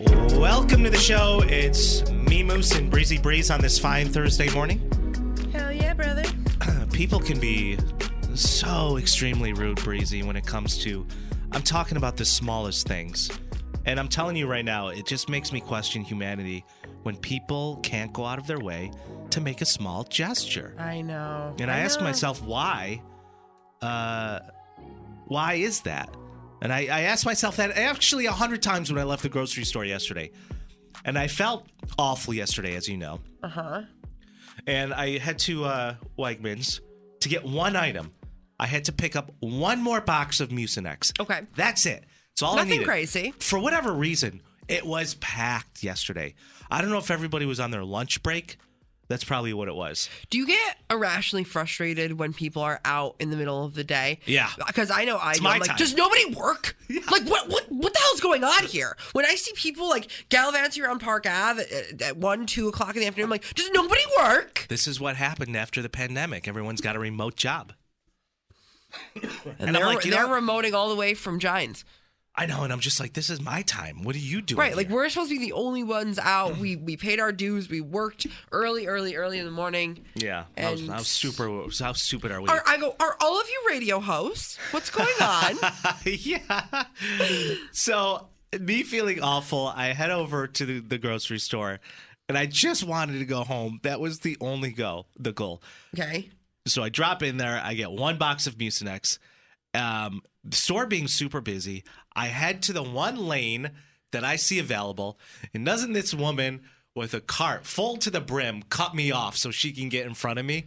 Welcome to the show. It's me, Moose, and Breezy Breeze on this fine Thursday morning. Hell yeah, brother. People can be so extremely rude, Breezy, when it comes to. I'm talking about the smallest things. And I'm telling you right now, it just makes me question humanity when people can't go out of their way to make a small gesture. I know. And I, ask know. myself, why? Uh, why is that? And I, I asked myself that actually a hundred times when I left the grocery store yesterday. And I felt awful yesterday, as you know. Uh huh. And I had to uh, Wegmans to get one item. I had to pick up one more box of Mucinex. Okay. That's it. It's all I Nothing needed. crazy. For whatever reason, it was packed yesterday. I don't know if everybody was on their lunch break. That's probably what it was. Do you get irrationally frustrated when people are out in the middle of the day? Yeah. Because I know I It's I'm like, time. does nobody work? Like, what, what, what the hell's going on here? When I see people like gallivanting around Park Ave at, at one, two o'clock in the afternoon, I'm like, does nobody work? This is what happened after the pandemic. Everyone's got a remote job. And, And they're, like, you they're know- remoting all the way from Giants. I know, and I'm just like, this is my time. What are you doing? Right, like here? we're supposed to be the only ones out. We we paid our dues. We worked early, early, early in the morning. yeah. How, and- how super? How stupid are we? Are, I go, are all of you radio hosts? What's going on? yeah. So me feeling awful, I head over to the, the grocery store, and I just wanted to go home. That was the only go, the goal. okay. So I drop in there. I get one box of Mucinex. Um, store being super busy, I head to the one lane that I see available. And doesn't this woman with a cart full to the brim cut me off so she can get in front of me?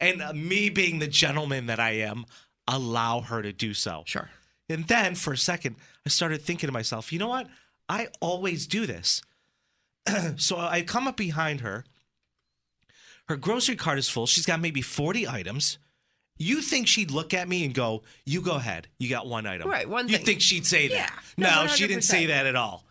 And uh, me being the gentleman that I am, allow her to do so. Sure. And then for a second, I started thinking to myself, you know what? I always do this. so I come up behind her. Her grocery cart is full. She's got maybe 40 items. You think she'd look at me and go, You go ahead. You got one item. Right, one You thing. think she'd say Yeah, that? no, No, she didn't say that at all.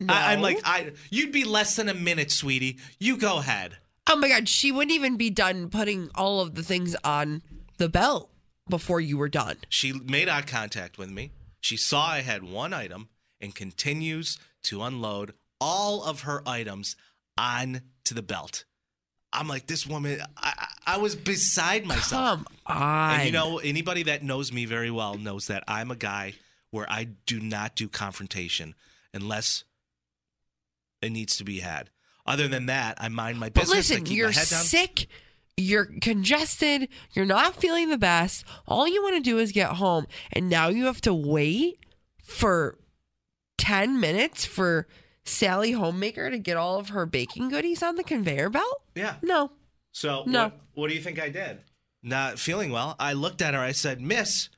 No. I, I'm like, I you'd be less than a minute, sweetie. You go ahead. oh my god, she wouldn't even be done putting all of the things on the belt before you were done. She made eye contact with me. She saw I had one item and continues to unload all of her items onto the belt. I'm like, this woman, I, I was beside myself. Come on. And you know, anybody that knows me very well knows that I'm a guy where I do not do confrontation unless it needs to be had. Other than that, I mind my but business. I listen, keep you're my head down. sick. You're congested. You're not feeling the best. All you want to do is get home, and now you have to wait for ten minutes for Sally Homemaker to get all of her baking goodies on the conveyor belt. Yeah. No. So No. what, what do you think I did? Not feeling well. I looked at her. I said, "Miss,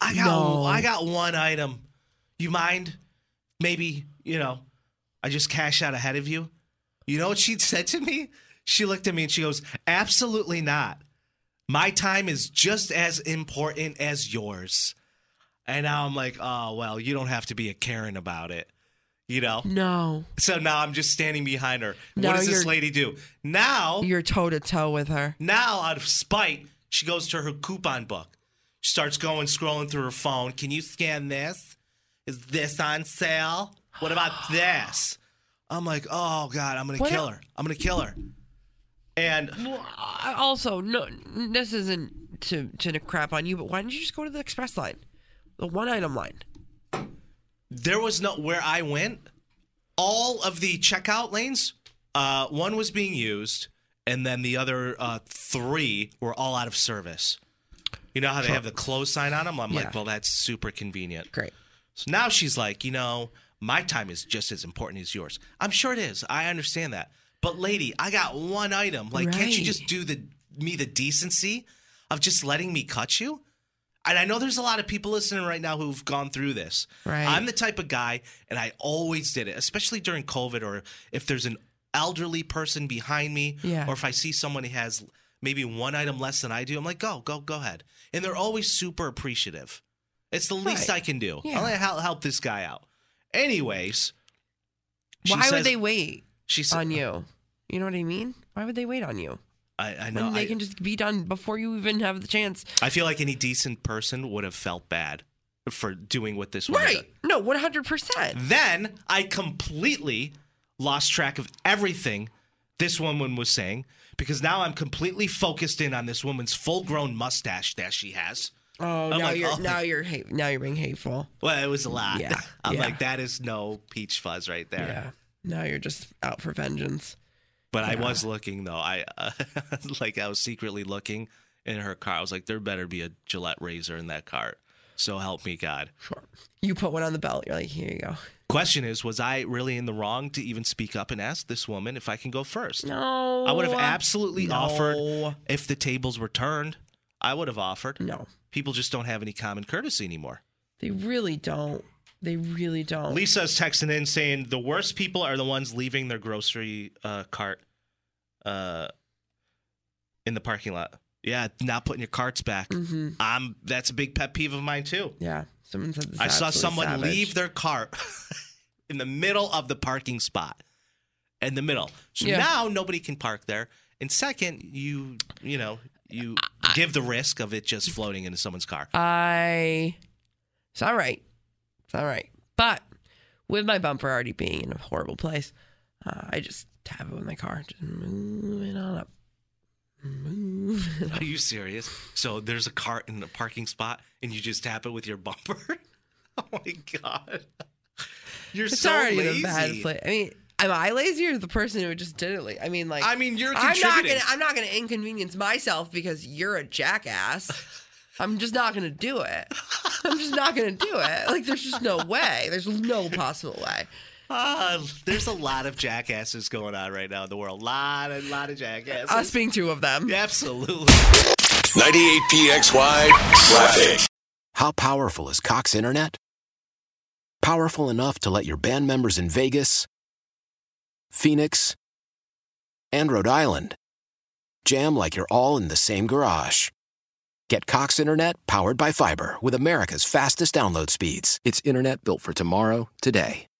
I got No. I got one item. You mind? Maybe you know, I just cash out ahead of you." You know what she said to me? She looked at me and she goes, "Absolutely not. My time is just as important as yours." And now I'm like, "Oh well, you don't have to be a Karen about it." You know. No. So now I'm just standing behind her. Now what does this lady do? Now You're toe to toe with her. now, out of spite, she goes to her coupon book. She starts going, scrolling through her phone. Can you scan this? Is this on sale? What about this? I'm like, oh God, I'm gonna What kill her. I'm gonna kill her. And also, no, this isn't to to crap on you, but why didn't you just go to the express line, the one item line? There was no where I went. All of the checkout lanes, uh, one was being used, and then the other uh, three were all out of service. You know how they have the close sign on them? I'm Yeah. like, well, that's super convenient. Great. So now she's like, you know, my time is just as important as yours. I'm sure it is. I understand that. But lady, I got one item. Like, can't you Right. just do the me the decency of just letting me cut you? And I know there's a lot of people listening right now who've gone through this. Right. I'm the type of guy, and I always did it, especially during COVID, or if there's an elderly person behind me, Yeah. or if I see someone who has maybe one item less than I do, I'm like, go, go, go ahead. And they're always super appreciative. It's the least Right. I can do. Yeah. I'll help, help this guy out. Anyways, Why says- would they wait She said, on you? You know what I mean? Why would they wait on you? I, I When know. they I, can just be done before you even have the chance. I feel like any decent person would have felt bad for doing what this woman did. Right. No, 100%. Then I completely lost track of everything this woman was saying because now I'm completely focused in on this woman's full-grown mustache that she has. Oh, I'm now like, you're oh. now you're hate, now you're being hateful. Well, it was a lot. Yeah, I'm yeah. like, that is no peach fuzz right there. Yeah. Now you're just out for vengeance. But I was looking though. I uh, like I was secretly looking in her car. I was like, there better be a Gillette razor in that cart. So help me God. Sure. You put one on the belt. You're like, here you go. Question is, was I really in the wrong to even speak up and ask this woman if I can go first? No. I would have absolutely No. offered if the tables were turned. I would have offered. No. People just don't have any common courtesy anymore. They really don't. They really don't. Lisa's texting in saying the worst people are the ones leaving their grocery uh, cart uh, in the parking lot. Yeah, not putting your carts back. hmm I'm that's a big pet peeve of mine too. Yeah. Someone said this. I saw someone savage. leave their cart in the middle of the parking spot. In the middle. So Yeah. now nobody can park there. And second, you you know, you give the risk of it just floating into someone's car. I. It's all right. It's all right. But with my bumper already being in a horrible place, uh, I just tap it with my car. Just move it on up. Up. Are you serious? So there's a cart in the parking spot and you just tap it with your bumper? oh my god. You're It's so already lazy. a bad place. I mean, am I lazy or the person who just did it? Like, I mean, like, I mean, you're I'm not gonna. I'm not gonna inconvenience myself because you're a jackass. I'm just not gonna do it. I'm just not gonna do it. Like, there's just no way. There's no possible way. Ah, there's a lot of jackasses going on right now in the world. A lot and lot of jackasses. Us being two of them. Absolutely. 98 PXY traffic. How powerful is Cox Internet? Powerful enough to let your band members in Vegas, Phoenix, and Rhode Island jam like you're all in the same garage. Get Cox Internet powered by fiber with America's fastest download speeds. It's internet built for tomorrow, today.